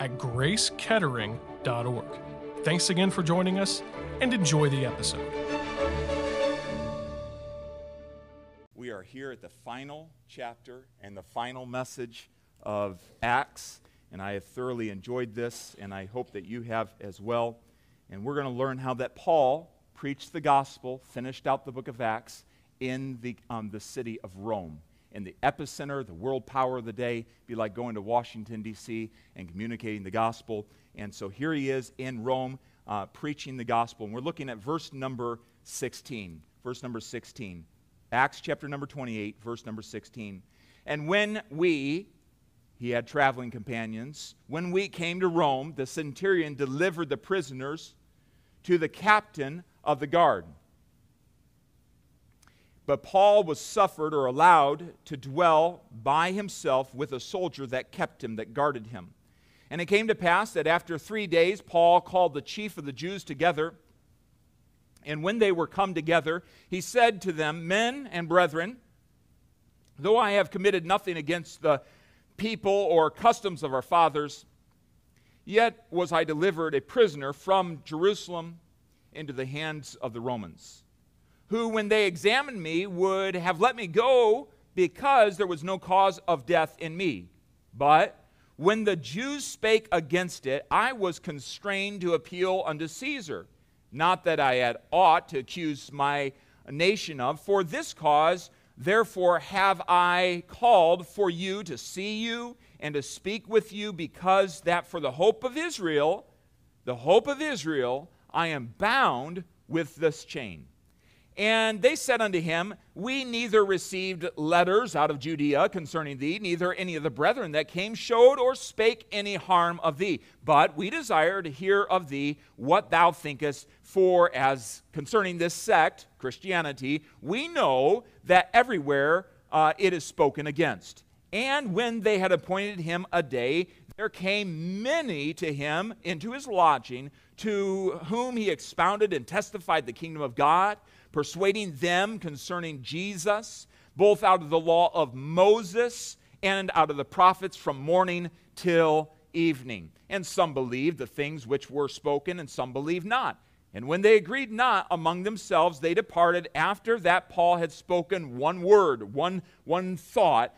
at gracekettering.org. Thanks again for joining us and enjoy the episode. We are here at the final chapter and the final message of Acts, and I have thoroughly enjoyed this, and I hope that you have as well. And we're going to learn how that Paul preached the gospel, finished out the book of Acts in the, um, the city of Rome in the epicenter, the world power of the day, be like going to Washington, D.C., and communicating the gospel. And so here he is in Rome uh, preaching the gospel. And we're looking at verse number 16. Verse number 16. Acts chapter number 28, verse number 16. And when we, he had traveling companions, when we came to Rome, the centurion delivered the prisoners to the captain of the guard but Paul was suffered or allowed to dwell by himself with a soldier that kept him, that guarded him. And it came to pass that after three days, Paul called the chief of the Jews together. And when they were come together, he said to them, Men and brethren, though I have committed nothing against the people or customs of our fathers, yet was I delivered a prisoner from Jerusalem into the hands of the Romans who, when they examined me, would have let me go because there was no cause of death in me. But when the Jews spake against it, I was constrained to appeal unto Caesar. Not that I had aught to accuse my nation of. For this cause, therefore, have I called for you to see you and to speak with you, because that for the hope of Israel, the hope of Israel, I am bound with this chain. And they said unto him, We neither received letters out of Judea concerning thee, neither any of the brethren that came showed or spake any harm of thee. But we desire to hear of thee what thou thinkest, for as concerning this sect, Christianity, we know that everywhere uh, it is spoken against. And when they had appointed him a day, there came many to him into his lodging, to whom he expounded and testified the kingdom of God persuading them concerning Jesus, both out of the law of Moses and out of the prophets from morning till evening. And some believed the things which were spoken, and some believed not. And when they agreed not among themselves, they departed after that Paul had spoken one word, one, one thought.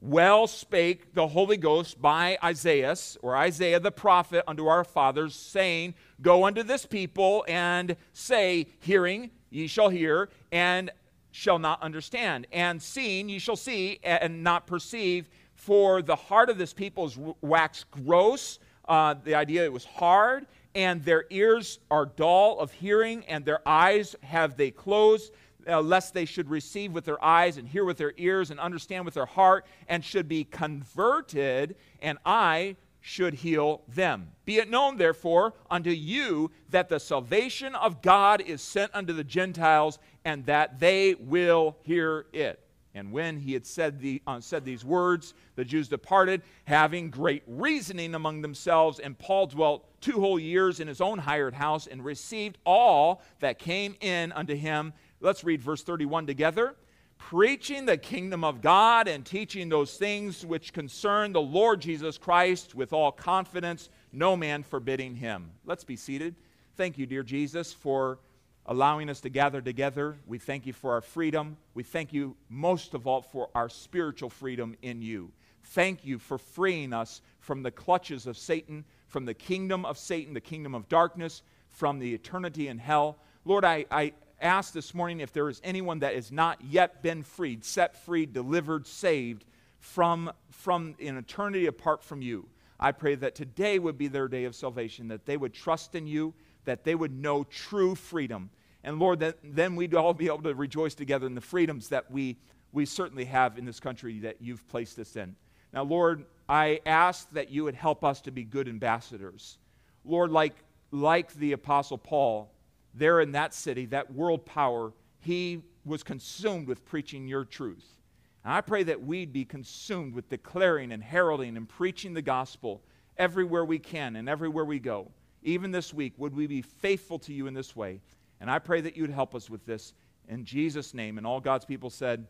Well spake the Holy Ghost by Isaiah, or Isaiah the prophet, unto our fathers, saying, Go unto this people and say, Hearing, ye shall hear, and shall not understand. And seeing, ye shall see, and not perceive. For the heart of this people is waxed gross. Uh, the idea it was hard, and their ears are dull of hearing, and their eyes have they closed. Uh, lest they should receive with their eyes and hear with their ears and understand with their heart and should be converted, and I should heal them. Be it known, therefore, unto you that the salvation of God is sent unto the Gentiles, and that they will hear it. And when he had said, the, uh, said these words, the Jews departed, having great reasoning among themselves. And Paul dwelt two whole years in his own hired house and received all that came in unto him. Let's read verse 31 together preaching the kingdom of God and teaching those things which concern the Lord Jesus Christ with all confidence, no man forbidding him. Let's be seated. Thank you, dear Jesus, for allowing us to gather together. We thank you for our freedom. We thank you most of all for our spiritual freedom in you. Thank you for freeing us from the clutches of Satan, from the kingdom of Satan, the kingdom of darkness, from the eternity in hell. Lord, I, I ask this morning if there is anyone that has not yet been freed, set free, delivered, saved from, from an eternity apart from you. I pray that today would be their day of salvation, that they would trust in you, that they would know true freedom. And Lord, that then we'd all be able to rejoice together in the freedoms that we, we certainly have in this country that you've placed us in. Now, Lord, I ask that you would help us to be good ambassadors. Lord, like, like the Apostle Paul, there in that city, that world power, he was consumed with preaching your truth. And I pray that we'd be consumed with declaring and heralding and preaching the gospel everywhere we can and everywhere we go. Even this week, would we be faithful to you in this way? And I pray that you'd help us with this in Jesus' name. And all God's people said,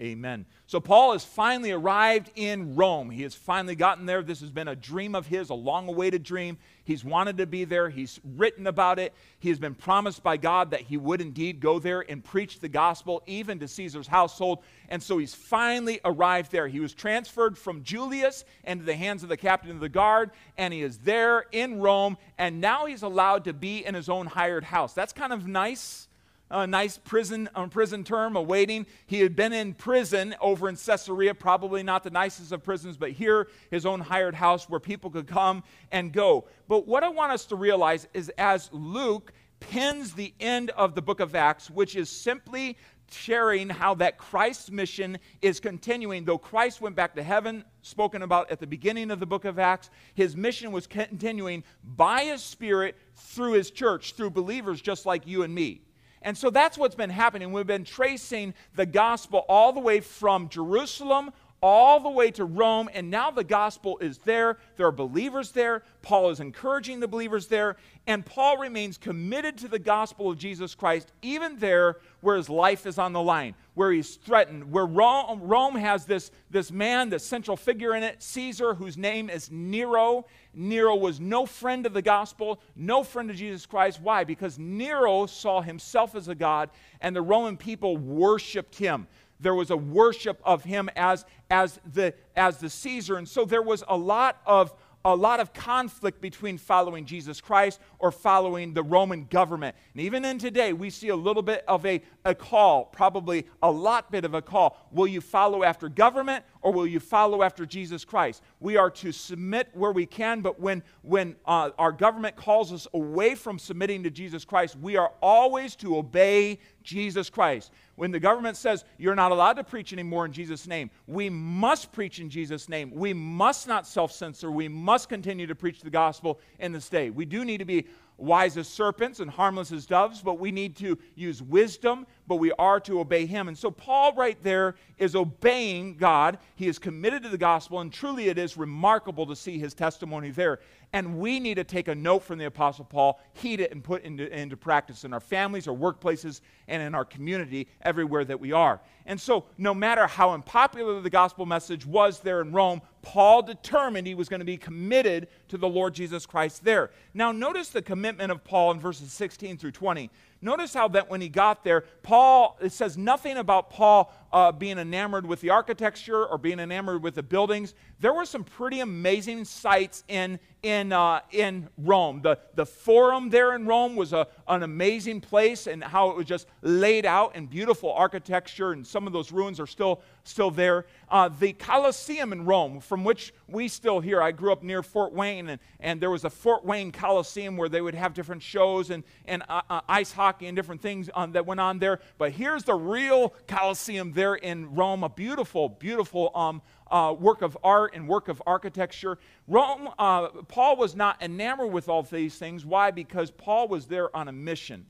Amen. So Paul has finally arrived in Rome. He has finally gotten there. This has been a dream of his, a long awaited dream. He's wanted to be there. He's written about it. He has been promised by God that he would indeed go there and preach the gospel, even to Caesar's household. And so he's finally arrived there. He was transferred from Julius into the hands of the captain of the guard, and he is there in Rome. And now he's allowed to be in his own hired house. That's kind of nice a nice prison, um, prison term awaiting. He had been in prison over in Caesarea, probably not the nicest of prisons, but here, his own hired house where people could come and go. But what I want us to realize is as Luke pins the end of the book of Acts, which is simply sharing how that Christ's mission is continuing. Though Christ went back to heaven, spoken about at the beginning of the book of Acts, his mission was continuing by his Spirit through his church, through believers just like you and me. And so that's what's been happening. We've been tracing the gospel all the way from Jerusalem all the way to Rome, and now the gospel is there. There are believers there. Paul is encouraging the believers there, and Paul remains committed to the gospel of Jesus Christ, even there where his life is on the line, where he's threatened, where Rome, Rome has this, this man, this central figure in it, Caesar, whose name is Nero. Nero was no friend of the gospel, no friend of Jesus Christ. Why? Because Nero saw himself as a god, and the Roman people worshiped him there was a worship of him as, as, the, as the Caesar. And so there was a lot of a lot of conflict between following Jesus Christ or following the Roman government. And even in today, we see a little bit of a, a call, probably a lot bit of a call. Will you follow after government or will you follow after Jesus Christ? We are to submit where we can, but when, when uh, our government calls us away from submitting to Jesus Christ, we are always to obey Jesus Christ. When the government says you're not allowed to preach anymore in Jesus' name, we must preach in Jesus' name. We must not self censor. We must continue to preach the gospel in this day. We do need to be wise as serpents and harmless as doves, but we need to use wisdom, but we are to obey him. And so Paul right there is obeying God. He is committed to the gospel, and truly it is remarkable to see his testimony there. And we need to take a note from the Apostle Paul, heed it, and put into, into practice in our families, our workplaces, and in our community, everywhere that we are. And so, no matter how unpopular the gospel message was there in Rome, Paul determined he was going to be committed to the Lord Jesus Christ there. Now, notice the commitment of Paul in verses 16 through 20. Notice how that when he got there, Paul, it says nothing about Paul uh, being enamored with the architecture or being enamored with the buildings. There were some pretty amazing sights in, in, uh, in Rome. The, the Forum there in Rome was a, an amazing place and how it was just laid out in beautiful architecture, and some of those ruins are still, still there. Uh, the Colosseum in Rome, from which we still hear, I grew up near Fort Wayne, and, and there was a Fort Wayne Colosseum where they would have different shows and, and uh, uh ice hockey and different things on, that went on there. But here's the real Colosseum there in Rome, a beautiful, beautiful um, uh, work of art and work of architecture. Rome, uh, Paul was not enamored with all these things. Why? Because Paul was there on a mission.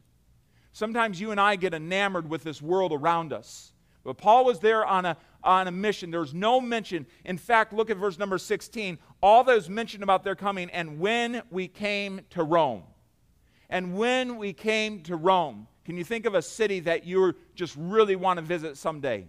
Sometimes you and I get enamored with this world around us. But Paul was there on a, on a mission. There's no mention. In fact, look at verse number 16. All is mentioned about their coming, and when we came to Rome. And when we came to Rome. Can you think of a city that you just really want to visit someday?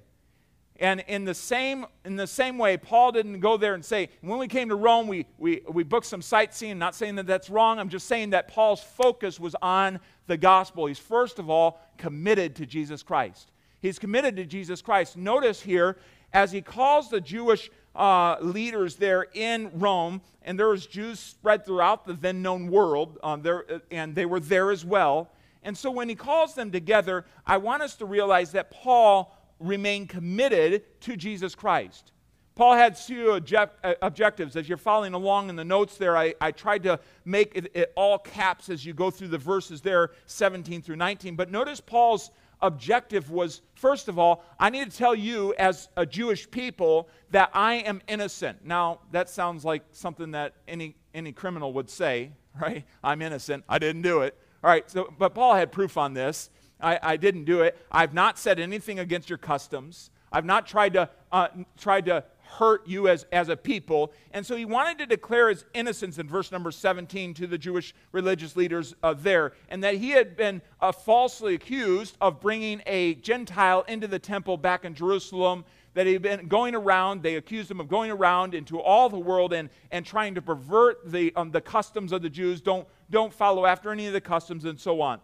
And in the same, in the same way, Paul didn't go there and say, when we came to Rome, we, we, we booked some sightseeing. Not saying that that's wrong. I'm just saying that Paul's focus was on the gospel. He's first of all committed to Jesus Christ. He's committed to Jesus Christ. Notice here, as he calls the Jewish uh, leaders there in Rome, and there was Jews spread throughout the then known world, um, there, and they were there as well. And so when he calls them together, I want us to realize that Paul remain committed to Jesus Christ. Paul had two object, uh, objectives. As you're following along in the notes there, I, I tried to make it, it, all caps as you go through the verses there, 17 through 19. But notice Paul's objective was first of all, I need to tell you as a Jewish people that I am innocent. Now, that sounds like something that any any criminal would say, right? I'm innocent. I didn't do it. All right, so, but Paul had proof on this. I, I didn't do it. I've not said anything against your customs. I've not tried to, uh, tried to hurt you as, as a people. And so he wanted to declare his innocence in verse number 17 to the Jewish religious leaders uh, there, and that he had been uh, falsely accused of bringing a Gentile into the temple back in Jerusalem. That he'd been going around, they accused him of going around into all the world and, and trying to pervert the, um, the customs of the Jews. Don't, don't follow after any of the customs and so on.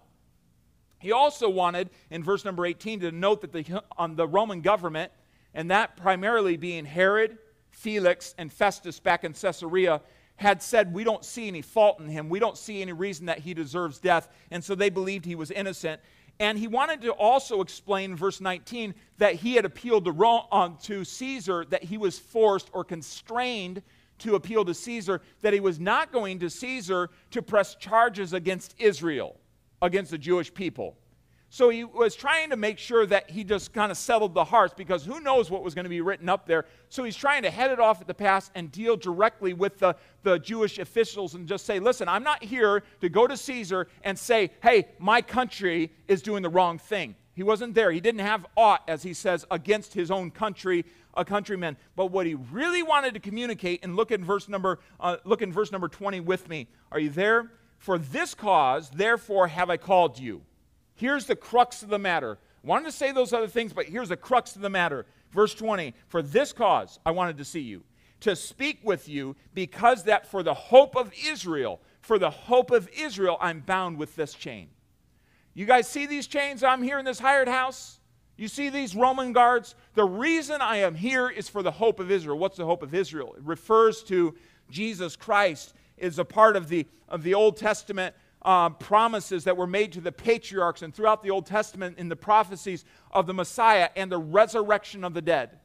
He also wanted, in verse number 18, to note that the, on the Roman government and that primarily being Herod, Felix, and Festus back in Caesarea, had said, We don't see any fault in him. We don't see any reason that he deserves death. And so they believed he was innocent. And he wanted to also explain verse 19 that he had appealed to, Rome, uh, to Caesar, that he was forced or constrained to appeal to Caesar, that he was not going to Caesar to press charges against Israel, against the Jewish people. So he was trying to make sure that he just kind of settled the hearts because who knows what was going to be written up there. So he's trying to head it off at the pass and deal directly with the, the Jewish officials and just say, listen, I'm not here to go to Caesar and say, hey, my country is doing the wrong thing. He wasn't there. He didn't have aught, as he says, against his own country, a countryman. But what he really wanted to communicate, and look in verse number, uh, look in verse number 20 with me. Are you there? For this cause, therefore, have I called you Here's the crux of the matter. I wanted to say those other things, but here's the crux of the matter. Verse 20 For this cause I wanted to see you, to speak with you, because that for the hope of Israel, for the hope of Israel, I'm bound with this chain. You guys see these chains I'm here in this hired house? You see these Roman guards? The reason I am here is for the hope of Israel. What's the hope of Israel? It refers to Jesus Christ is a part of the, of the Old Testament uh, promises that were made to the patriarchs and throughout the Old Testament in the prophecies of the Messiah and the resurrection of the dead.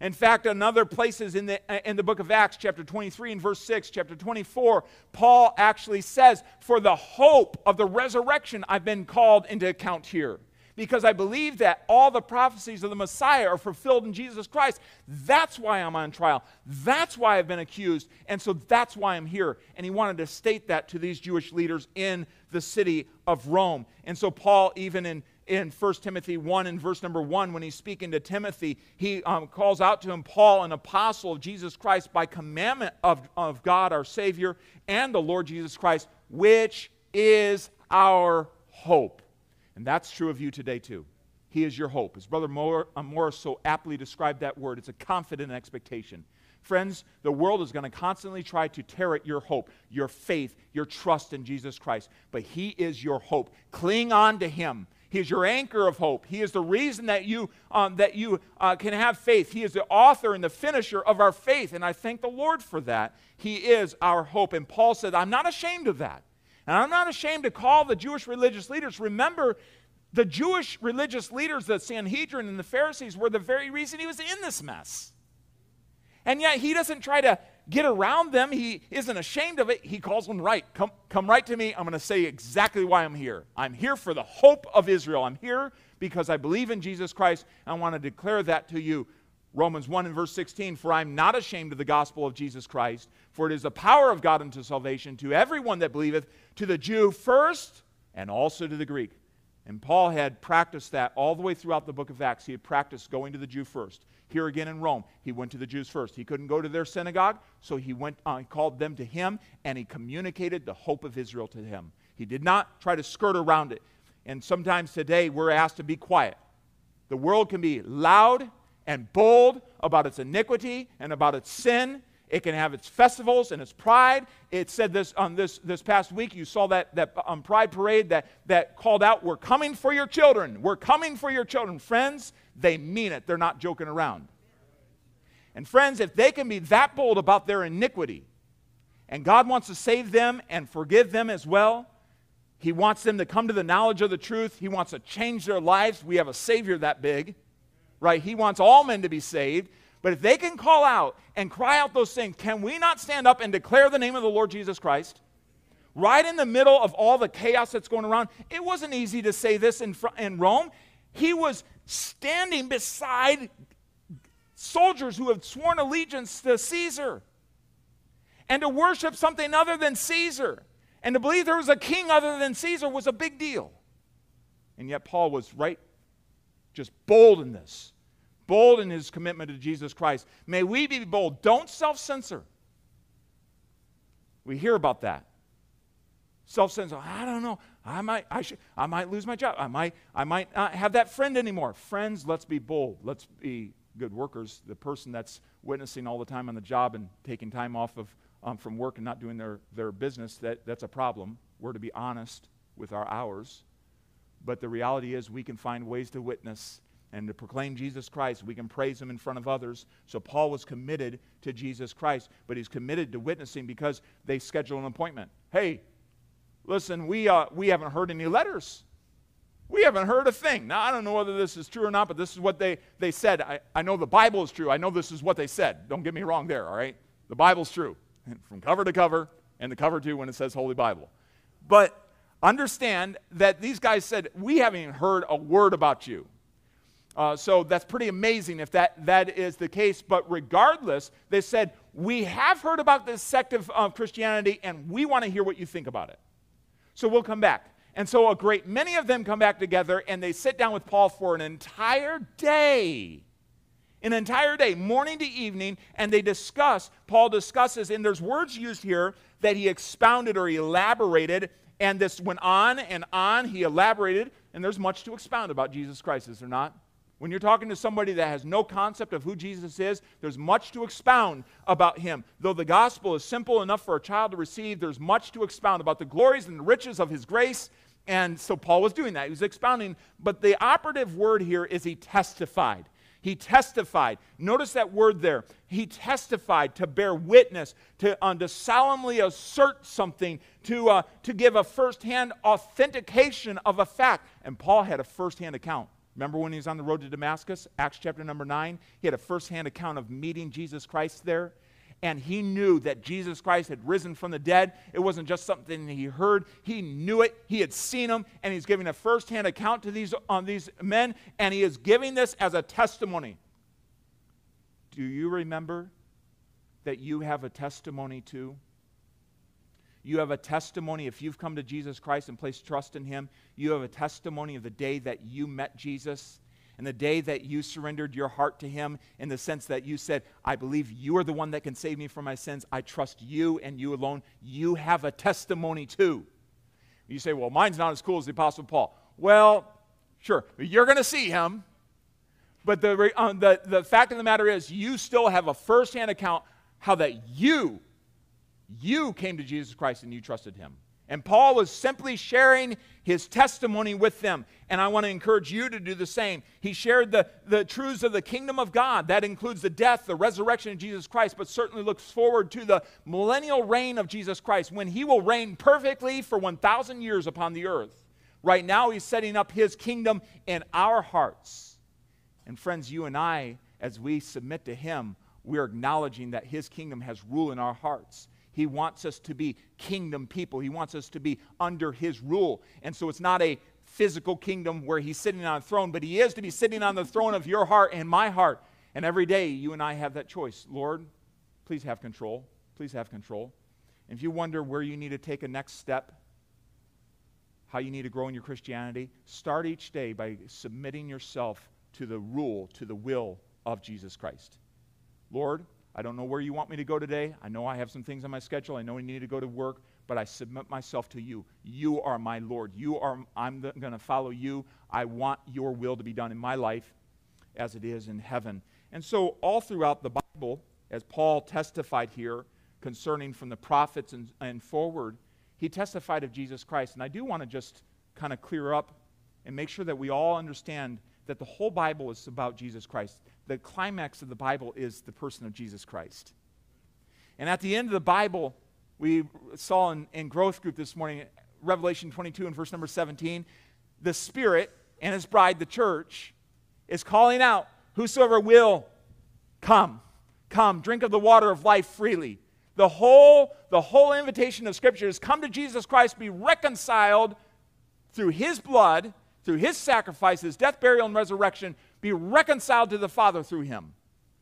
In fact, in other places in the, in the book of Acts, chapter 23 and verse 6, chapter 24, Paul actually says, For the hope of the resurrection, I've been called into account here because I believe that all the prophecies of the Messiah are fulfilled in Jesus Christ. That's why I'm on trial. That's why I've been accused. And so that's why I'm here. And he wanted to state that to these Jewish leaders in the city of Rome. And so Paul, even in in 1 Timothy 1 and verse number 1, when he's speaking to Timothy, he um, calls out to him, Paul, an apostle of Jesus Christ, by commandment of, of God our Savior and the Lord Jesus Christ, which is our hope. And that's true of you today, too. He is your hope. As Brother uh, Morris so aptly described that word, it's a confident expectation. Friends, the world is going to constantly try to tear at your hope, your faith, your trust in Jesus Christ. But He is your hope. Cling on to Him. He is your anchor of hope. He is the reason that you, um, that you uh, can have faith. He is the author and the finisher of our faith. And I thank the Lord for that. He is our hope. And Paul said, I'm not ashamed of that. And I'm not ashamed to call the Jewish religious leaders. Remember, the Jewish religious leaders, the Sanhedrin and the Pharisees, were the very reason he was in this mess. And yet he doesn't try to get around them. He isn't ashamed of it. He calls them right. Come, come right to me. I'm going to say exactly why I'm here. I'm here for the hope of Israel. I'm here because I believe in Jesus Christ. I want to declare that to you. Romans 1 and verse 16, for I'm not ashamed of the gospel of Jesus Christ, for it is the power of God unto salvation to everyone that believeth, to the Jew first, and also to the Greek. And Paul had practiced that all the way throughout the book of Acts. He had practiced going to the Jew first. Here again in Rome, he went to the Jews first. He couldn't go to their synagogue, so he went, uh, he called them to him, and he communicated the hope of Israel to him. He did not try to skirt around it. And sometimes today we're asked to be quiet. The world can be loud and bold about its iniquity and about its sin. It can have its festivals and its pride. It said this on um, this, this past week. You saw that, that um, pride parade that, that called out, We're coming for your children. We're coming for your children. Friends, they mean it. They're not joking around. And friends, if they can be that bold about their iniquity, and God wants to save them and forgive them as well, He wants them to come to the knowledge of the truth. He wants to change their lives. We have a Savior that big right? He wants all men to be saved. But if they can call out and cry out those things, can we not stand up and declare the name of the Lord Jesus Christ? Right in the middle of all the chaos that's going around. It wasn't easy to say this in, in Rome. He was standing beside soldiers who had sworn allegiance to Caesar. and to worship something other than Caesar. And to believe there was a king other than Caesar was a big deal. And yet, Paul was right, just bold in this, bold in his commitment to Jesus Christ. May we be bold. Don't self censor. We hear about that. Self censor. I don't know. I might, I, should, I might lose my job. I might, I might not have that friend anymore. Friends, let's be bold. Let's be good workers. The person that's witnessing all the time on the job and taking time off of, um, from work and not doing their, their business, that, that's a problem. We're to be honest with our hours. But the reality is, we can find ways to witness and to proclaim Jesus Christ. We can praise Him in front of others. So Paul was committed to Jesus Christ, but he's committed to witnessing because they schedule an appointment. Hey, listen, we, uh, we haven't heard any letters. We haven't heard a thing. Now, I don't know whether this is true or not, but this is what they, they said. I, I know the Bible is true. I know this is what they said. Don't get me wrong there, all right? The Bible's true. From cover to cover, and the cover too when it says Holy Bible. But understand that these guys said, We haven't even heard a word about you. Uh, so that's pretty amazing if that, that is the case. But regardless, they said, We have heard about this sect of Christianity and we want to hear what you think about it. So we'll come back. And so a great many of them come back together and they sit down with Paul for an entire day. An entire day, morning to evening, and they discuss, Paul discusses, and there's words used here that he expounded or elaborated, and this went on and on. He elaborated, and there's much to expound about Jesus Christ, is there not? When you're talking to somebody that has no concept of who Jesus is, there's much to expound about him. Though the gospel is simple enough for a child to receive, there's much to expound about the glories and the riches of his grace. And so Paul was doing that. He was expounding. But the operative word here is he testified. He testified. Notice that word there. He testified to bear witness, to, uh, to solemnly assert something, to, uh, to give a firsthand authentication of a fact. And Paul had a firsthand account. Remember when he was on the road to Damascus, Acts chapter number 9? He had a firsthand account of meeting Jesus Christ there. And he knew that Jesus Christ had risen from the dead. It wasn't just something he heard, he knew it. He had seen him, and he's giving a firsthand account to these, on these men, and he is giving this as a testimony. Do you remember that you have a testimony too? You have a testimony. If you've come to Jesus Christ and placed trust in Him, you have a testimony of the day that you met Jesus and the day that you surrendered your heart to Him in the sense that you said, I believe you are the one that can save me from my sins. I trust you and you alone. You have a testimony too. You say, Well, mine's not as cool as the Apostle Paul. Well, sure, you're going to see him. But the, uh, the, the fact of the matter is, you still have a firsthand account how that you you came to Jesus Christ and you trusted him. And Paul was simply sharing his testimony with them. And I want to encourage you to do the same. He shared the, the truths of the kingdom of God. That includes the death, the resurrection of Jesus Christ, but certainly looks forward to the millennial reign of Jesus Christ when he will reign perfectly for 1,000 years upon the earth. Right now, he's setting up his kingdom in our hearts. And friends, you and I, as we submit to him, we're acknowledging that his kingdom has rule in our hearts. He wants us to be kingdom people. He wants us to be under His rule. And so it's not a physical kingdom where He's sitting on a throne, but He is to be sitting on the throne of your heart and my heart. And every day, you and I have that choice. Lord, please have control. Please have control. If you wonder where you need to take a next step, how you need to grow in your Christianity, start each day by submitting yourself to the rule, to the will of Jesus Christ. Lord, I don't know where you want me to go today. I know I have some things on my schedule. I know I need to go to work, but I submit myself to you. You are my Lord. You are I'm going to follow you. I want your will to be done in my life as it is in heaven. And so all throughout the Bible, as Paul testified here concerning from the prophets and, and forward, he testified of Jesus Christ. And I do want to just kind of clear up and make sure that we all understand that the whole Bible is about Jesus Christ. The climax of the Bible is the person of Jesus Christ. And at the end of the Bible, we saw in, in growth group this morning, Revelation 22 and verse number 17, the Spirit and his bride, the church, is calling out, Whosoever will, come, come, drink of the water of life freely. The whole, the whole invitation of Scripture is come to Jesus Christ, be reconciled through his blood through his sacrifice, his death, burial, and resurrection, be reconciled to the Father through him.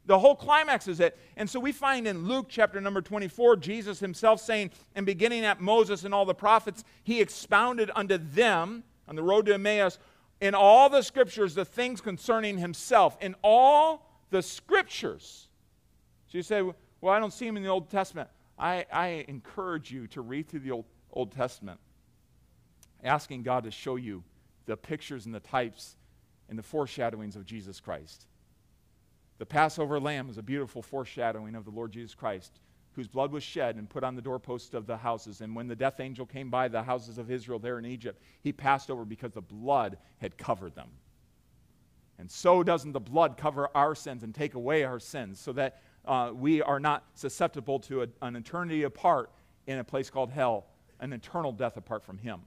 The whole climax is it. And so we find in Luke chapter number 24, Jesus himself saying, and beginning at Moses and all the prophets, he expounded unto them on the road to Emmaus in all the scriptures the things concerning himself. In all the scriptures. So you say, well, I don't see him in the Old Testament. I, I encourage you to read through the Old, Old Testament, asking God to show you the pictures and the types and the foreshadowings of Jesus Christ. The Passover lamb is a beautiful foreshadowing of the Lord Jesus Christ, whose blood was shed and put on the doorposts of the houses. And when the death angel came by the houses of Israel there in Egypt, he passed over because the blood had covered them. And so doesn't the blood cover our sins and take away our sins, so that uh, we are not susceptible to a, an eternity apart in a place called hell, an eternal death apart from him.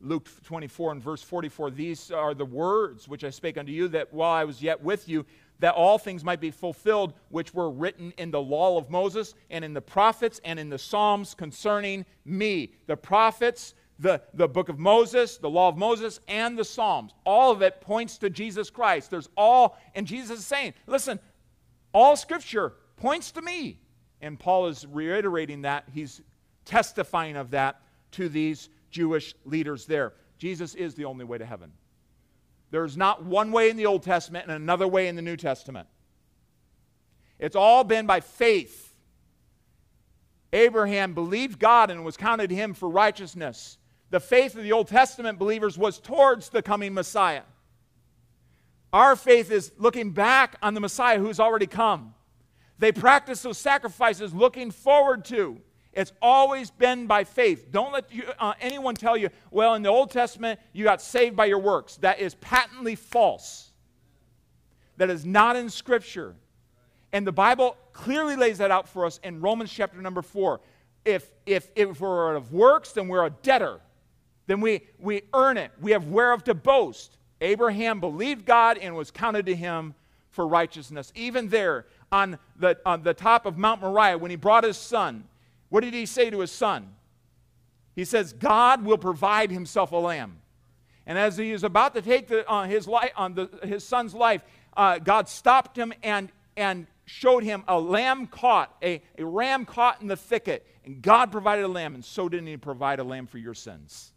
Luke 24 and verse 44 These are the words which I spake unto you, that while I was yet with you, that all things might be fulfilled which were written in the law of Moses and in the prophets and in the Psalms concerning me. The prophets, the, the book of Moses, the law of Moses, and the Psalms. All of it points to Jesus Christ. There's all, and Jesus is saying, listen, all scripture points to me. And Paul is reiterating that. He's testifying of that to these Jewish leaders there. Jesus is the only way to heaven. There's not one way in the Old Testament and another way in the New Testament. It's all been by faith. Abraham believed God and was counted to him for righteousness. The faith of the Old Testament believers was towards the coming Messiah. Our faith is looking back on the Messiah who's already come. They practice those sacrifices looking forward to. It's always been by faith. Don't let you, uh, anyone tell you, well, in the Old Testament, you got saved by your works. That is patently false. That is not in Scripture. And the Bible clearly lays that out for us in Romans chapter number 4. If, if, if we're of works, then we're a debtor. Then we, we earn it. We have whereof to boast. Abraham believed God and was counted to him for righteousness. Even there on the, on the top of Mount Moriah, when he brought his son, what did he say to his son? He says, God will provide himself a lamb. And as he is about to take the, uh, his, life, on the, his son's life, uh, God stopped him and, and showed him a lamb caught, a, a ram caught in the thicket. And God provided a lamb, and so didn't he provide a lamb for your sins.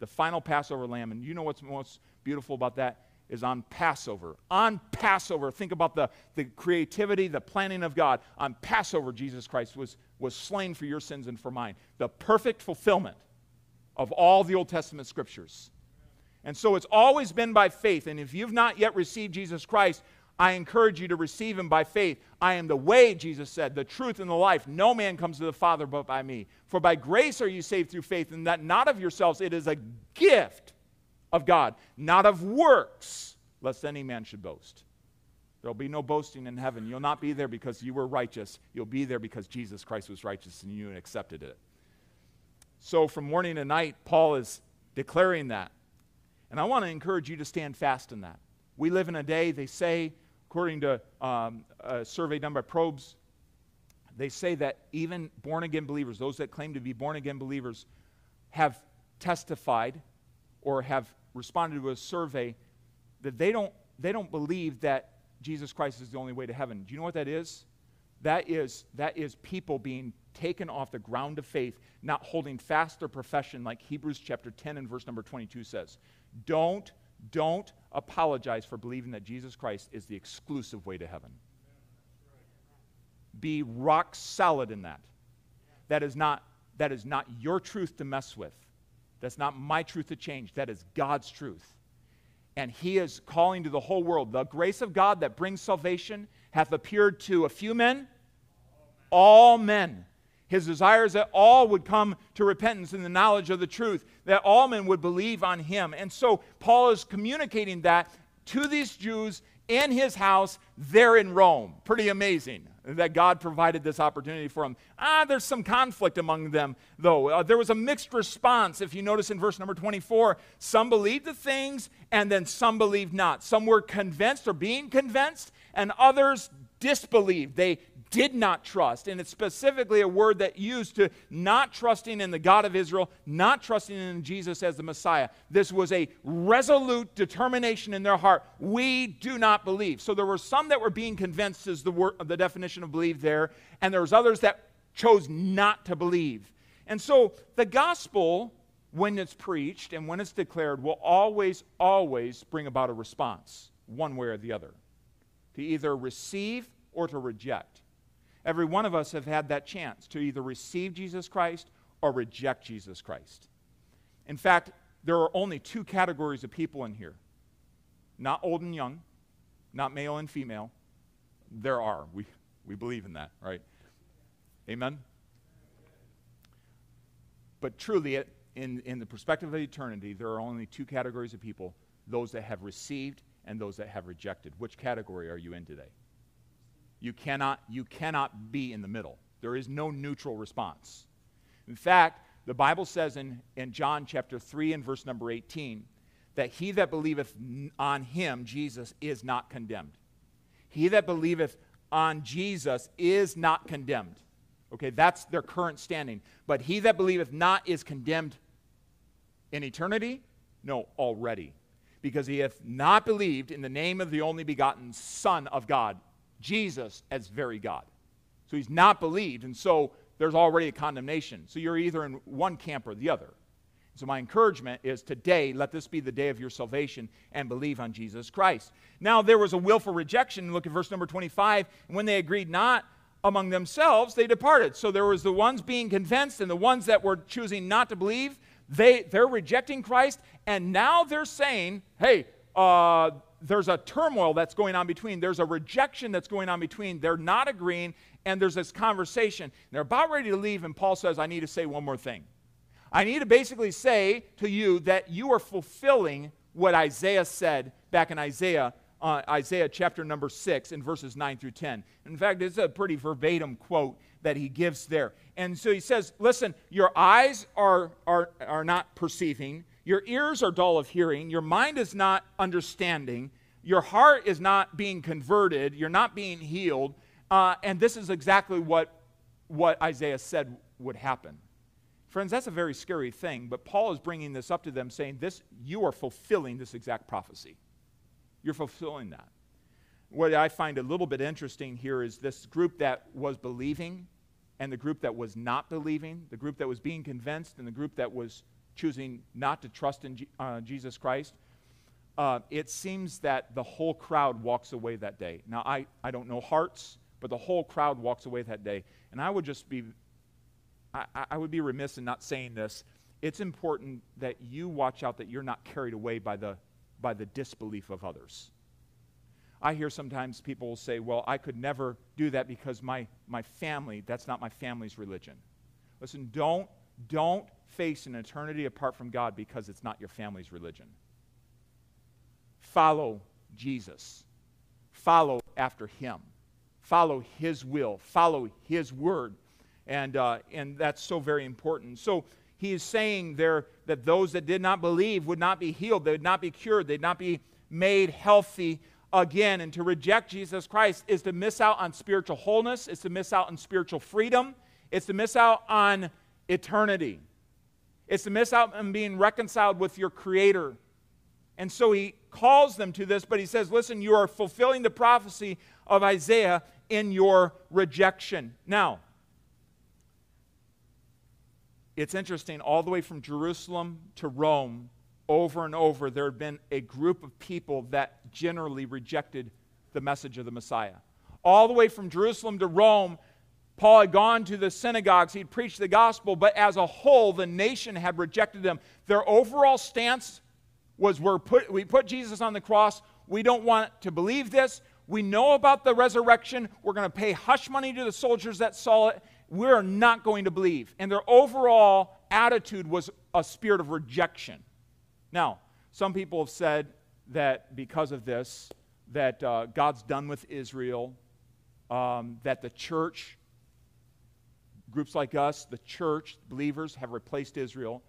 The final Passover lamb. And you know what's most beautiful about that? is on Passover. On Passover, think about the, the creativity, the planning of God. On Passover, Jesus Christ was, was slain for your sins and for mine. The perfect fulfillment of all the Old Testament scriptures. And so it's always been by faith. And if you've not yet received Jesus Christ, I encourage you to receive him by faith. I am the way, Jesus said, the truth and the life. No man comes to the Father but by me. For by grace are you saved through faith, and that not of yourselves, it is a gift of God, not of works, lest any man should boast. There'll be no boasting in heaven. You'll not be there because you were righteous. You'll be there because Jesus Christ was righteous and you accepted it. So, from morning to night, Paul is declaring that. And I want to encourage you to stand fast in that. We live in a day, they say, according to um, a survey done by Probes, they say that even born again believers, those that claim to be born again believers, have testified or have responded to a survey that they don't, they don't believe that Jesus Christ is the only way to heaven. Do you know what that is? That is, that is people being taken off the ground of faith, not holding fast their profession, like Hebrews chapter 10 and verse number 22 says. Don't, don't apologize for believing that Jesus Christ is the exclusive way to heaven. Be rock solid in that. That is not, that is not your truth to mess with. That's not my truth to change. That is God's truth. And He is calling to the whole world. The grace of God that brings salvation hath appeared to a few men, all men. His desire is that all would come to repentance in the knowledge of the truth, that all men would believe on Him. And so Paul is communicating that to these Jews in his house there in Rome. Pretty amazing that God provided this opportunity for them. Ah, there's some conflict among them, though. Uh, there was a mixed response. If you notice in verse number 24, some believed the things and then some believed not. Some were convinced or being convinced, and others disbelieved. They did not trust. And it's specifically a word that used to not trusting in the God of Israel, not trusting in Jesus as the Messiah. This was a resolute determination in their heart. We do not believe. So there were some that were being convinced, is the, word, the definition of believe there, and there was others that chose not to believe. And so the gospel, when it's preached and when it's declared, will always, always bring about a response, one way or the other, to either receive or to reject. Every one of us have had that chance to either receive Jesus Christ or reject Jesus Christ. In fact, there are only two categories of people in here not old and young, not male and female. There are. We, we believe in that, right? Amen? But truly, in, in the perspective of eternity, there are only two categories of people those that have received and those that have rejected. Which category are you in today? You cannot, you cannot be in the middle. There is no neutral response. In fact, the Bible says in, in John chapter 3 and verse number 18 that he that believeth on him, Jesus, is not condemned. He that believeth on Jesus is not condemned. Okay, that's their current standing. But he that believeth not is condemned in eternity? No, already. Because he hath not believed in the name of the only begotten Son of God, Jesus as very God. So he's not believed, and so there's already a condemnation. So you're either in one camp or the other. So my encouragement is today, let this be the day of your salvation and believe on Jesus Christ. Now there was a willful rejection. Look at verse number 25. And when they agreed not among themselves, they departed. So there was the ones being convinced and the ones that were choosing not to believe. They, they're rejecting Christ, and now they're saying, hey, uh, there's a turmoil that's going on between. There's a rejection that's going on between. They're not agreeing, and there's this conversation. They're about ready to leave, and Paul says, I need to say one more thing. I need to basically say to you that you are fulfilling what Isaiah said back in Isaiah, uh, Isaiah chapter number 6, in verses 9 through 10. In fact, it's a pretty verbatim quote that he gives there. And so he says, Listen, your eyes are, are, are not perceiving your ears are dull of hearing. Your mind is not understanding. Your heart is not being converted. You're not being healed. Uh, and this is exactly what, what Isaiah said would happen. Friends, that's a very scary thing, but Paul is bringing this up to them saying, this, You are fulfilling this exact prophecy. You're fulfilling that. What I find a little bit interesting here is this group that was believing and the group that was not believing, the group that was being convinced and the group that was choosing not to trust in G- uh, Jesus Christ, uh, it seems that the whole crowd walks away that day. Now, I, I don't know hearts, but the whole crowd walks away that day. And I would just be, I, I would be remiss in not saying this. It's important that you watch out that you're not carried away by the, by the disbelief of others. I hear sometimes people will say, well, I could never do that because my, my family, that's not my family's religion. Listen, don't, don't face an eternity apart from God because it's not your family's religion. Follow Jesus. Follow after Him. Follow His will. Follow His word. And, uh, and that's so very important. So he is saying there that those that did not believe would not be healed, they would not be cured, they'd not be made healthy again. And to reject Jesus Christ is to miss out on spiritual wholeness, it's to miss out on spiritual freedom, it's to miss out on eternity. It's to miss out on being reconciled with your Creator. And so he calls them to this, but he says, Listen, you are fulfilling the prophecy of Isaiah in your rejection. Now, it's interesting, all the way from Jerusalem to Rome, over and over, there had been a group of people that generally rejected the message of the Messiah. All the way from Jerusalem to Rome, Paul had gone to the synagogues, he'd preached the gospel, but as a whole, the nation had rejected them. Their overall stance was we're put, we put Jesus on the cross. We don't want to believe this. We know about the resurrection. We're going to pay hush money to the soldiers that saw it. We're not going to believe. And their overall attitude was a spirit of rejection. Now, some people have said that because of this, that uh, God's done with Israel, um, that the church Groups like us, the church, believers, have replaced Israel.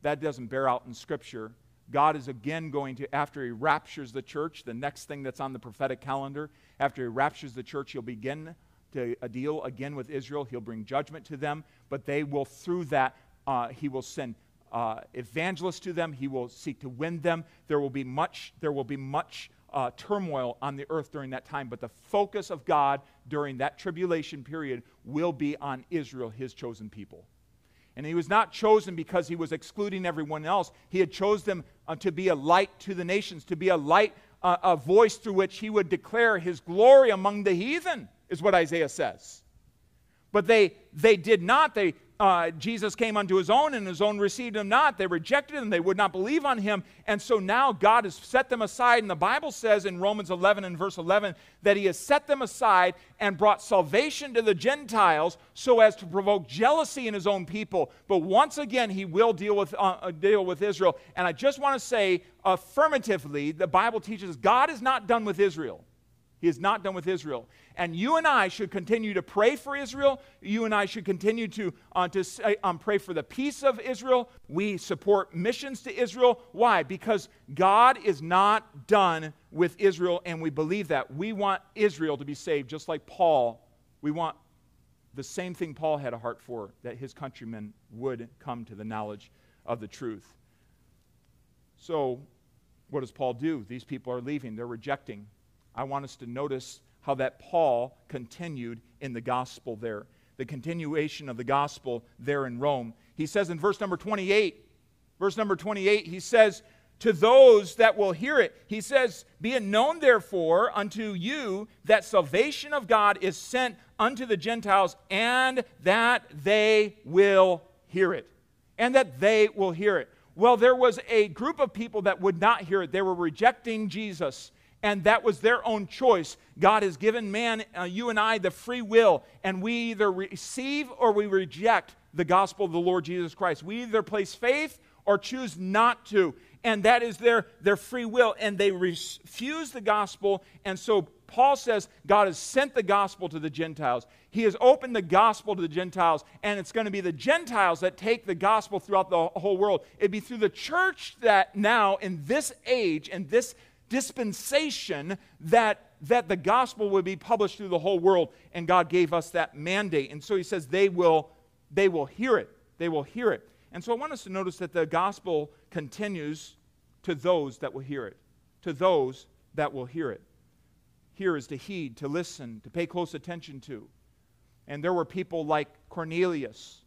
That doesn't bear out in Scripture. God is again going to, after He raptures the church, the next thing that's on the prophetic calendar, after He raptures the church, He'll begin to deal again with Israel. He'll bring judgment to them, but they will, through that, uh, he will send uh, evangelists to them. He will seek to win them. There will be much, there will be much uh, turmoil on the earth during that time, but the focus of God during that tribulation period will be on Israel, his chosen people. And he was not chosen because he was excluding everyone else. He had chosen them uh, to be a light to the nations, to be a light, uh, a voice through which he would declare his glory among the heathen, is what Isaiah says. But they, they did not. They, uh, Jesus came unto his own, and his own received him not. They rejected him. They would not believe on him. And so now God has set them aside. And the Bible says in Romans 11 and verse 11 that he has set them aside and brought salvation to the Gentiles so as to provoke jealousy in his own people. But once again, he will deal with, uh, uh deal with Israel. And I just want to say affirmatively the Bible teaches God is not done with Israel. He is not done with Israel. And you and I should continue to pray for Israel. You and I should continue to, uh, to say, um, pray for the peace of Israel. We support missions to Israel. Why? Because God is not done with Israel, and we believe that. We want Israel to be saved, just like Paul. We want the same thing Paul had a heart for, that his countrymen would come to the knowledge of the truth. So, what does Paul do? These people are leaving, they're rejecting I want us to notice how that Paul continued in the gospel there, the continuation of the gospel there in Rome. He says in verse number 28, verse number 28, he says, to those that will hear it. He says, Be it known, therefore, unto you that salvation of God is sent unto the Gentiles, and that they will hear it. And that they will hear it. Well, there was a group of people that would not hear it. They were rejecting Jesus and that was their own choice. God has given man, uh, you and I, the free will, and we either receive or we reject the gospel of the Lord Jesus Christ. We either place faith or choose not to, and that is their, their free will, and they refuse the gospel, and so Paul says God has sent the gospel to the Gentiles. He has opened the gospel to the Gentiles, and it's going to be the Gentiles that take the gospel throughout the whole world. It'd be through the church that now, in this age, in this dispensation that, that the gospel would be published through the whole world, and God gave us that mandate. And so he says they will, they will hear it. They will hear it. And so I want us to notice that the gospel continues to those that will hear it. To those that will hear it. Hear is to heed, to listen, to pay close attention to. And there were people like Cornelius,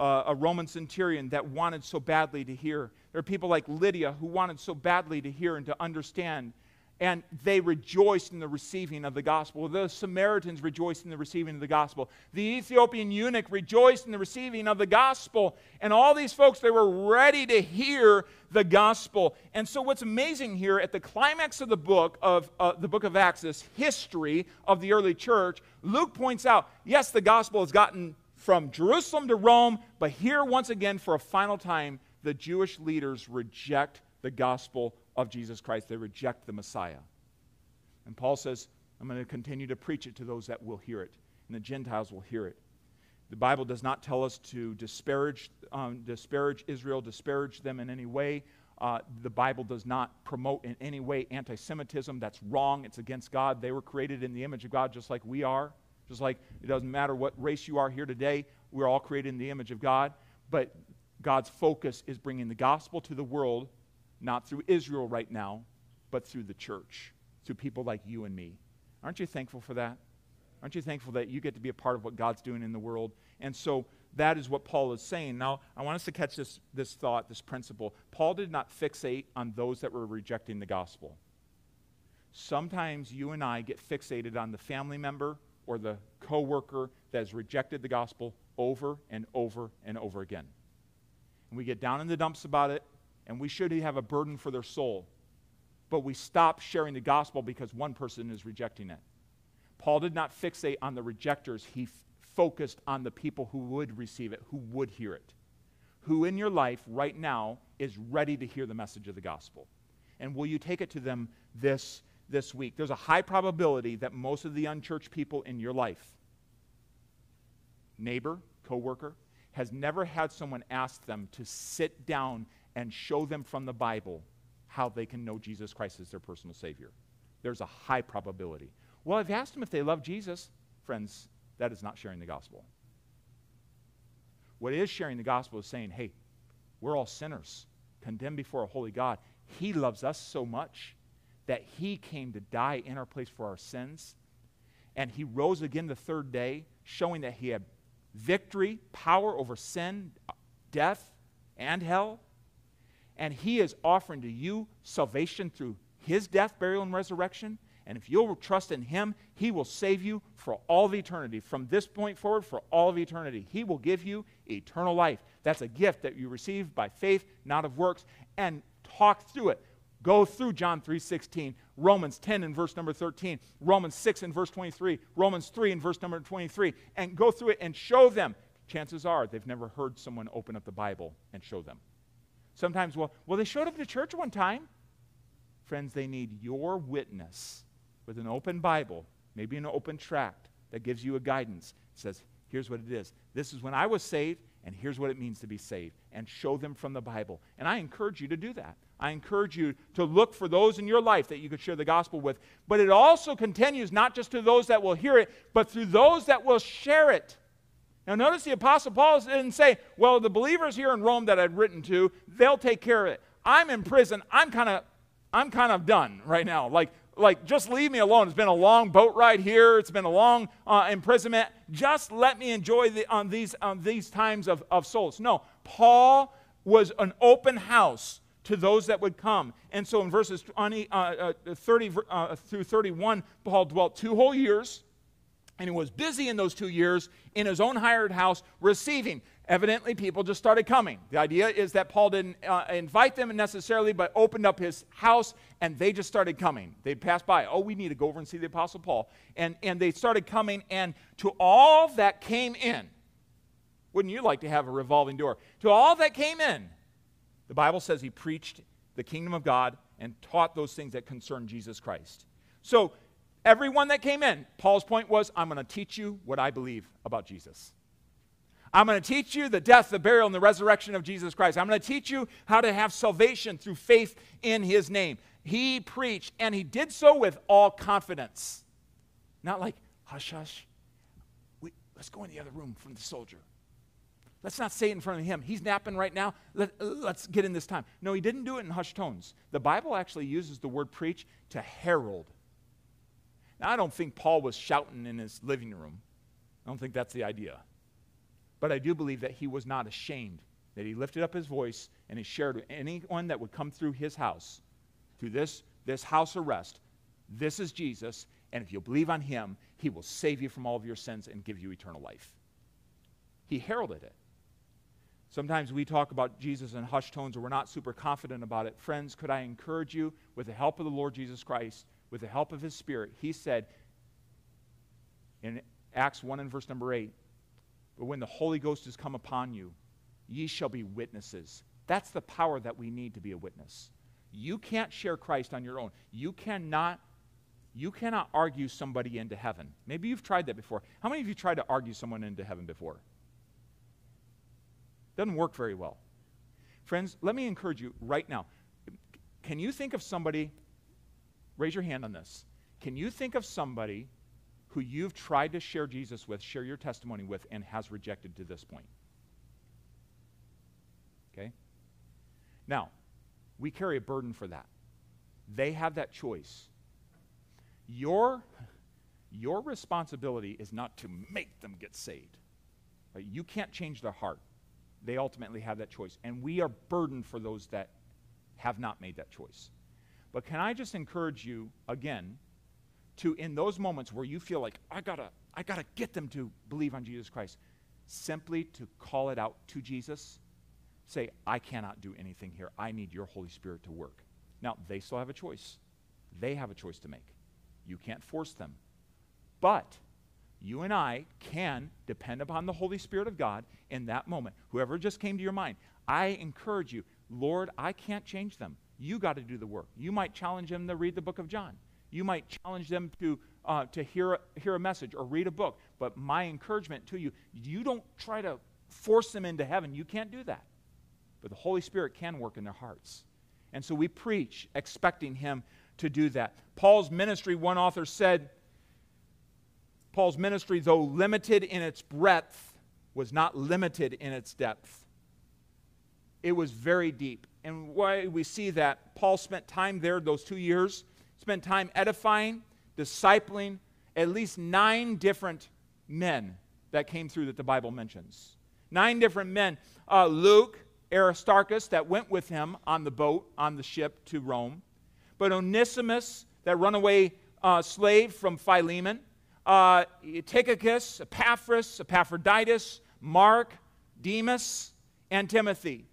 uh, a Roman centurion, that wanted so badly to hear. There are people like Lydia who wanted so badly to hear and to understand. And they rejoiced in the receiving of the gospel. The Samaritans rejoiced in the receiving of the gospel. The Ethiopian eunuch rejoiced in the receiving of the gospel. And all these folks, they were ready to hear the gospel. And so, what's amazing here at the climax of the book of uh, the book of Acts, this history of the early church, Luke points out yes, the gospel has gotten from Jerusalem to Rome, but here once again, for a final time, the Jewish leaders reject the gospel of Jesus Christ. They reject the Messiah. And Paul says, I'm going to continue to preach it to those that will hear it, and the Gentiles will hear it. The Bible does not tell us to disparage, um, disparage Israel, disparage them in any way. Uh, the Bible does not promote in any way anti Semitism. That's wrong. It's against God. They were created in the image of God just like we are. Just like it doesn't matter what race you are here today, we're all created in the image of God. But God's focus is bringing the gospel to the world, not through Israel right now, but through the church, through people like you and me. Aren't you thankful for that? Aren't you thankful that you get to be a part of what God's doing in the world? And so that is what Paul is saying. Now, I want us to catch this, this thought, this principle. Paul did not fixate on those that were rejecting the gospel. Sometimes you and I get fixated on the family member or the coworker that has rejected the gospel over and over and over again and we get down in the dumps about it, and we should have a burden for their soul. But we stop sharing the gospel because one person is rejecting it. Paul did not fixate on the rejectors, he f- focused on the people who would receive it, who would hear it. Who in your life right now is ready to hear the message of the gospel? And will you take it to them this, this week? There's a high probability that most of the unchurched people in your life, neighbor, coworker, has never had someone ask them to sit down and show them from the Bible how they can know Jesus Christ as their personal Savior. There's a high probability. Well, I've asked them if they love Jesus. Friends, that is not sharing the gospel. What is sharing the gospel is saying, hey, we're all sinners, condemned before a holy God. He loves us so much that he came to die in our place for our sins. And he rose again the third day, showing that he had victory, power over sin, death, and hell. And he is offering to you salvation through his death, burial, and resurrection. And if you'll trust in him, he will save you for all of eternity. From this point forward, for all of eternity. He will give you eternal life. That's a gift that you receive by faith, not of works. And talk through it. Go through John 3:16, Romans 10 and verse number 13, Romans 6 and verse 23, Romans 3 and verse number 23, and go through it and show them. Chances are they've never heard someone open up the Bible and show them. Sometimes, well, well, they showed up to church one time. Friends, they need your witness with an open Bible, maybe an open tract that gives you a guidance. It says, here's what it is. This is when I was saved, and here's what it means to be saved, and show them from the Bible. And I encourage you to do that. I encourage you to look for those in your life that you could share the gospel with. But it also continues not just to those that will hear it, but through those that will share it. Now, notice the Apostle Paul didn't say, Well, the believers here in Rome that I'd written to, they'll take care of it. I'm in prison. I'm kind of I'm kind of done right now. Like, like just leave me alone. It's been a long boat ride here. It's been a long uh, imprisonment. Just let me enjoy the, on these, on these times of, of souls. No, Paul was an open house to those that would come. And so in verses 20, uh, uh, 30 uh, through 31, Paul dwelt two whole years, and he was busy in those two years in his own hired house receiving. Evidently, people just started coming. The idea is that Paul didn't uh, invite them necessarily, but opened up his house and they just started coming. They'd pass by. Oh, we need to go over and see the Apostle Paul. And, and they started coming, and to all that came in, wouldn't you like to have a revolving door? To all that came in, the Bible says he preached the kingdom of God and taught those things that concern Jesus Christ. So, everyone that came in, Paul's point was, I'm going to teach you what I believe about Jesus. I'm going to teach you the death, the burial, and the resurrection of Jesus Christ. I'm going to teach you how to have salvation through faith in his name. He preached, and he did so with all confidence. Not like, hush, hush. Let's go in the other room from the soldier. Let's not say it in front of him. He's napping right now. Let, let's get in this time. No, he didn't do it in hushed tones. The Bible actually uses the word preach to herald. Now, I don't think Paul was shouting in his living room. I don't think that's the idea. But I do believe that he was not ashamed, that he lifted up his voice and he shared with anyone that would come through his house, through this, this house arrest. This is Jesus, and if you believe on him, he will save you from all of your sins and give you eternal life. He heralded it. Sometimes we talk about Jesus in hushed tones or we're not super confident about it. Friends, could I encourage you, with the help of the Lord Jesus Christ, with the help of his Spirit, he said in Acts 1 and verse number 8, but when the Holy Ghost has come upon you, ye shall be witnesses. That's the power that we need to be a witness. You can't share Christ on your own. You cannot you cannot argue somebody into heaven. Maybe you've tried that before. How many of you tried to argue someone into heaven before? Doesn't work very well. Friends, let me encourage you right now. Can you think of somebody, raise your hand on this. Can you think of somebody who you've tried to share Jesus with, share your testimony with, and has rejected to this point. Okay? Now, we carry a burden for that. They have that choice. Your, your responsibility is not to make them get saved. Right? You can't change their heart. They ultimately have that choice. And we are burdened for those that have not made that choice. But can I just encourage you again? to in those moments where you feel like I gotta, I gotta get them to believe on Jesus Christ, simply to call it out to Jesus, say, I cannot do anything here. I need your Holy Spirit to work. Now, they still have a choice. They have a choice to make. You can't force them. But you and I can depend upon the Holy Spirit of God in that moment. Whoever just came to your mind, I encourage you, Lord, I can't change them. You got to do the work. You might challenge them to read the book of John. You might challenge them to, uh, to hear, hear a message or read a book. But my encouragement to you, you don't try to force them into heaven. You can't do that. But the Holy Spirit can work in their hearts. And so we preach expecting Him to do that. Paul's ministry, one author said, Paul's ministry, though limited in its breadth, was not limited in its depth. It was very deep. And why we see that Paul spent time there, those two years, spent time edifying, discipling at least nine different men that came through that the Bible mentions. Nine different men. Uh, Luke, Aristarchus, that went with him on the boat, on the ship to Rome. But Onesimus, that runaway uh, slave from Philemon. Uh, Tychicus, Epaphras, Epaphroditus, Mark, Demas, and Timothy.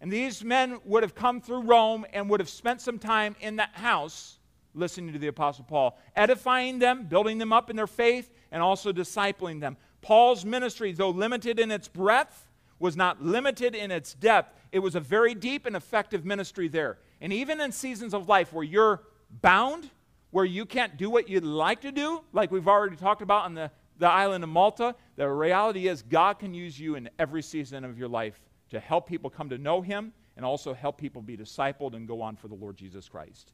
And these men would have come through Rome and would have spent some time in that house listening to the Apostle Paul, edifying them, building them up in their faith, and also discipling them. Paul's ministry, though limited in its breadth, was not limited in its depth. It was a very deep and effective ministry there. And even in seasons of life where you're bound, where you can't do what you'd like to do, like we've already talked about on the, the island of Malta, the reality is God can use you in every season of your life to help people come to know Him and also help people be discipled and go on for the Lord Jesus Christ.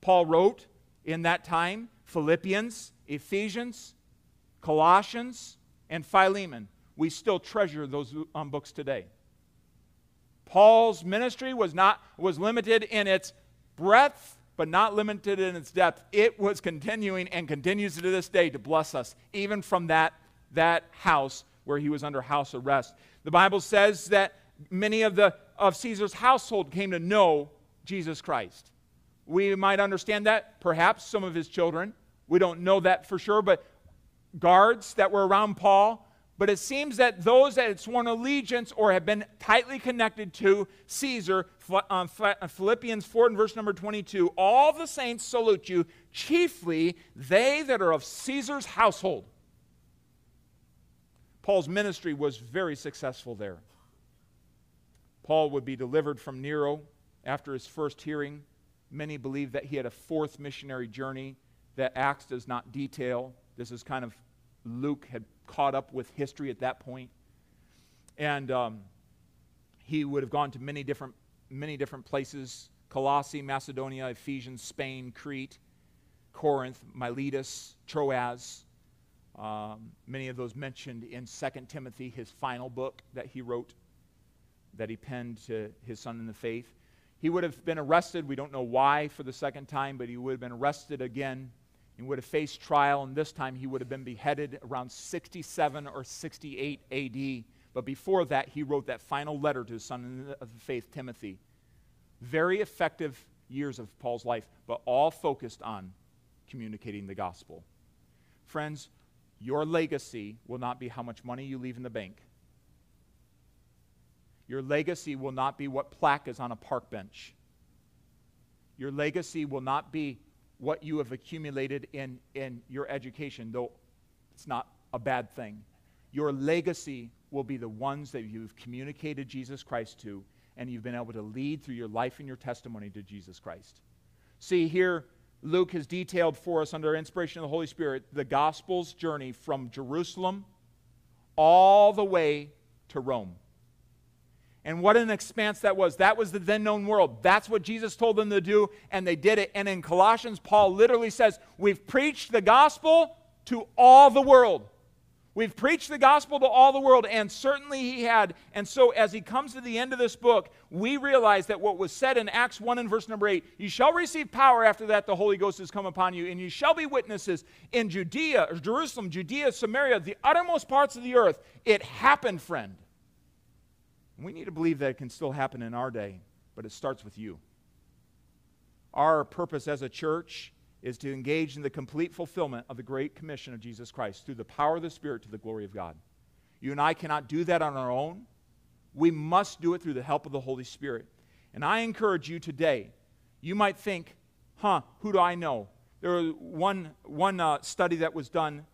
Paul wrote in that time Philippians, Ephesians, Colossians, and Philemon. We still treasure those um, books today. Paul's ministry was not was limited in its breadth, but not limited in its depth. It was continuing and continues to this day to bless us, even from that, that house where he was under house arrest. The Bible says that many of the of Caesar's household came to know Jesus Christ. We might understand that, perhaps some of his children. We don't know that for sure, but guards that were around Paul. But it seems that those that had sworn allegiance or have been tightly connected to Caesar, um, Philippians 4 and verse number 22, all the saints salute you, chiefly they that are of Caesar's household. Paul's ministry was very successful there. Paul would be delivered from Nero after his first hearing Many believe that he had a fourth missionary journey that Acts does not detail. This is kind of Luke had caught up with history at that point. And um, he would have gone to many different, many different places Colossae, Macedonia, Ephesians, Spain, Crete, Corinth, Miletus, Troas. Um, many of those mentioned in 2 Timothy, his final book that he wrote, that he penned to his son in the faith. He would have been arrested. We don't know why for the second time, but he would have been arrested again. He would have faced trial, and this time he would have been beheaded around 67 or 68 AD. But before that, he wrote that final letter to his son of the faith, Timothy. Very effective years of Paul's life, but all focused on communicating the gospel. Friends, your legacy will not be how much money you leave in the bank. Your legacy will not be what plaque is on a park bench. Your legacy will not be what you have accumulated in, in your education, though it's not a bad thing. Your legacy will be the ones that you've communicated Jesus Christ to, and you've been able to lead through your life and your testimony to Jesus Christ. See, here, Luke has detailed for us, under inspiration of the Holy Spirit, the gospel's journey from Jerusalem all the way to Rome. And what an expanse that was. That was the then known world. That's what Jesus told them to do, and they did it. And in Colossians, Paul literally says, We've preached the gospel to all the world. We've preached the gospel to all the world, and certainly he had. And so, as he comes to the end of this book, we realize that what was said in Acts 1 and verse number 8 you shall receive power after that the Holy Ghost has come upon you, and you shall be witnesses in Judea, Jerusalem, Judea, Samaria, the uttermost parts of the earth. It happened, friend. We need to believe that it can still happen in our day, but it starts with you. Our purpose as a church is to engage in the complete fulfillment of the Great Commission of Jesus Christ through the power of the Spirit to the glory of God. You and I cannot do that on our own. We must do it through the help of the Holy Spirit. And I encourage you today, you might think, huh, who do I know? There was one, one uh, study that was done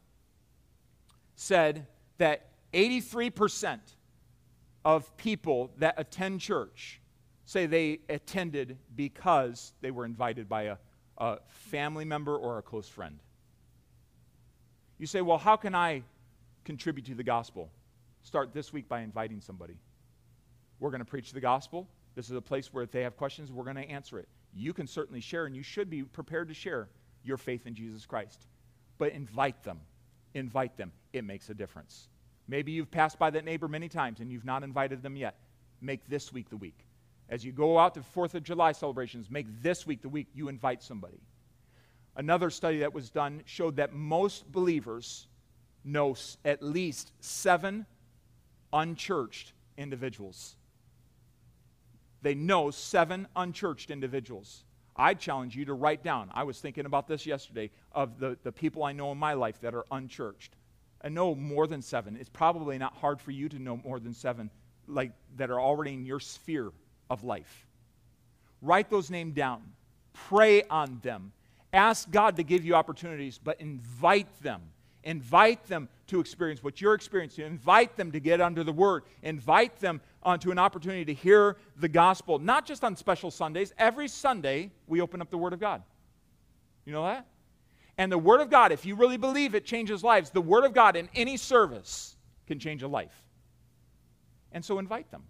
said that 83% of people that attend church say they attended because they were invited by a, a family member or a close friend. You say, well, how can I contribute to the gospel? Start this week by inviting somebody. We're going to preach the gospel. This is a place where if they have questions, we're going to answer it. You can certainly share, and you should be prepared to share your faith in Jesus Christ. But invite them. invite them. It makes a difference. Maybe you've passed by that neighbor many times and you've not invited them yet. Make this week the week. As you go out to 4th of July celebrations, make this week the week you invite somebody. Another study that was done showed that most believers know at least seven unchurched individuals. They know seven unchurched individuals. I challenge you to write down. I was thinking about this yesterday of the, the people I know in my life that are unchurched. Uh, I know more than seven. It's probably not hard for you to know more than seven, like that are already in your sphere of life. Write those names down. Pray on them. Ask God to give you opportunities, but invite them. Invite them to experience what you're experiencing. Invite them to get under the word. Invite them onto an opportunity to hear the gospel, not just on special Sundays. Every Sunday, we open up the word of God. You know that? And the word of God, if you really believe it changes lives, the word of God in any service can change a life. And so invite them.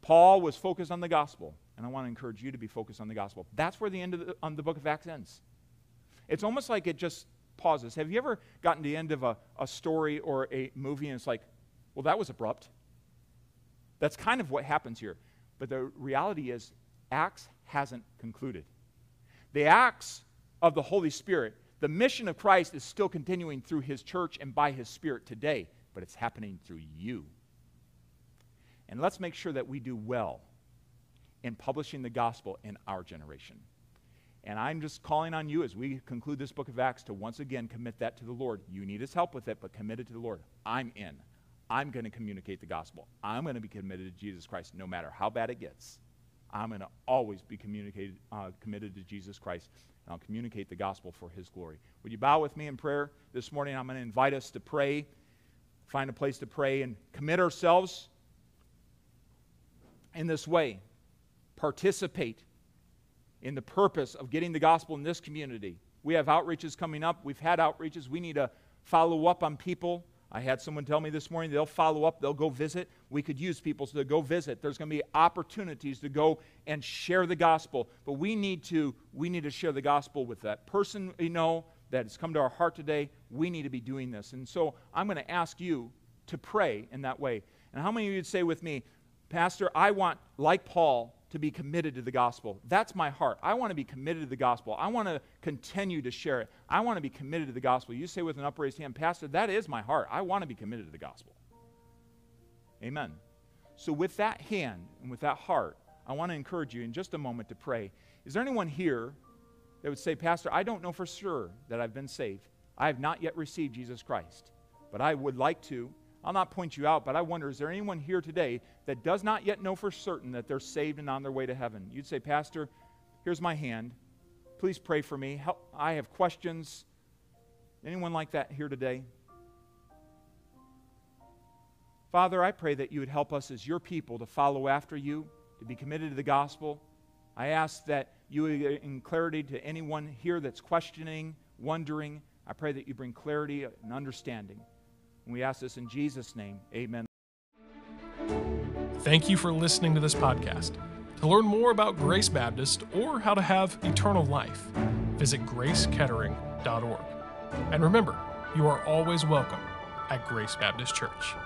Paul was focused on the gospel, and I want to encourage you to be focused on the gospel. That's where the end of the, on the book of Acts ends. It's almost like it just pauses. Have you ever gotten to the end of a, a story or a movie and it's like, well, that was abrupt? That's kind of what happens here. But the reality is, Acts hasn't concluded. The acts of the Holy Spirit, the mission of Christ is still continuing through his church and by his Spirit today, but it's happening through you. And let's make sure that we do well in publishing the gospel in our generation. And I'm just calling on you as we conclude this book of Acts to once again commit that to the Lord. You need his help with it, but commit it to the Lord. I'm in. I'm going to communicate the gospel. I'm going to be committed to Jesus Christ no matter how bad it gets. I'm going to always be communicated, uh, committed to Jesus Christ, I'll communicate the gospel for his glory. Would you bow with me in prayer this morning? I'm going to invite us to pray, find a place to pray, and commit ourselves in this way. Participate in the purpose of getting the gospel in this community. We have outreaches coming up. We've had outreaches. We need to follow up on people. I had someone tell me this morning they'll follow up, they'll go visit. We could use people to go visit. There's going to be opportunities to go and share the gospel. But we need to we need to share the gospel with that person you know that has come to our heart today. We need to be doing this. And so I'm going to ask you to pray in that way. And how many of you would say with me, Pastor, I want, like Paul, to be committed to the gospel. That's my heart. I want to be committed to the gospel. I want to continue to share it. I want to be committed to the gospel. You say with an upraised hand, Pastor, that is my heart. I want to be committed to the gospel. Amen. So, with that hand and with that heart, I want to encourage you in just a moment to pray. Is there anyone here that would say, Pastor, I don't know for sure that I've been saved? I have not yet received Jesus Christ, but I would like to. I'll not point you out, but I wonder is there anyone here today that does not yet know for certain that they're saved and on their way to heaven? You'd say, Pastor, here's my hand. Please pray for me. Help, I have questions. Anyone like that here today? Father, I pray that you would help us as your people to follow after you, to be committed to the gospel. I ask that you would in clarity to anyone here that's questioning, wondering. I pray that you bring clarity and understanding. And we ask this in Jesus' name. Amen. Thank you for listening to this podcast. To learn more about Grace Baptist or how to have eternal life, visit gracekettering.org. And remember, you are always welcome at Grace Baptist Church.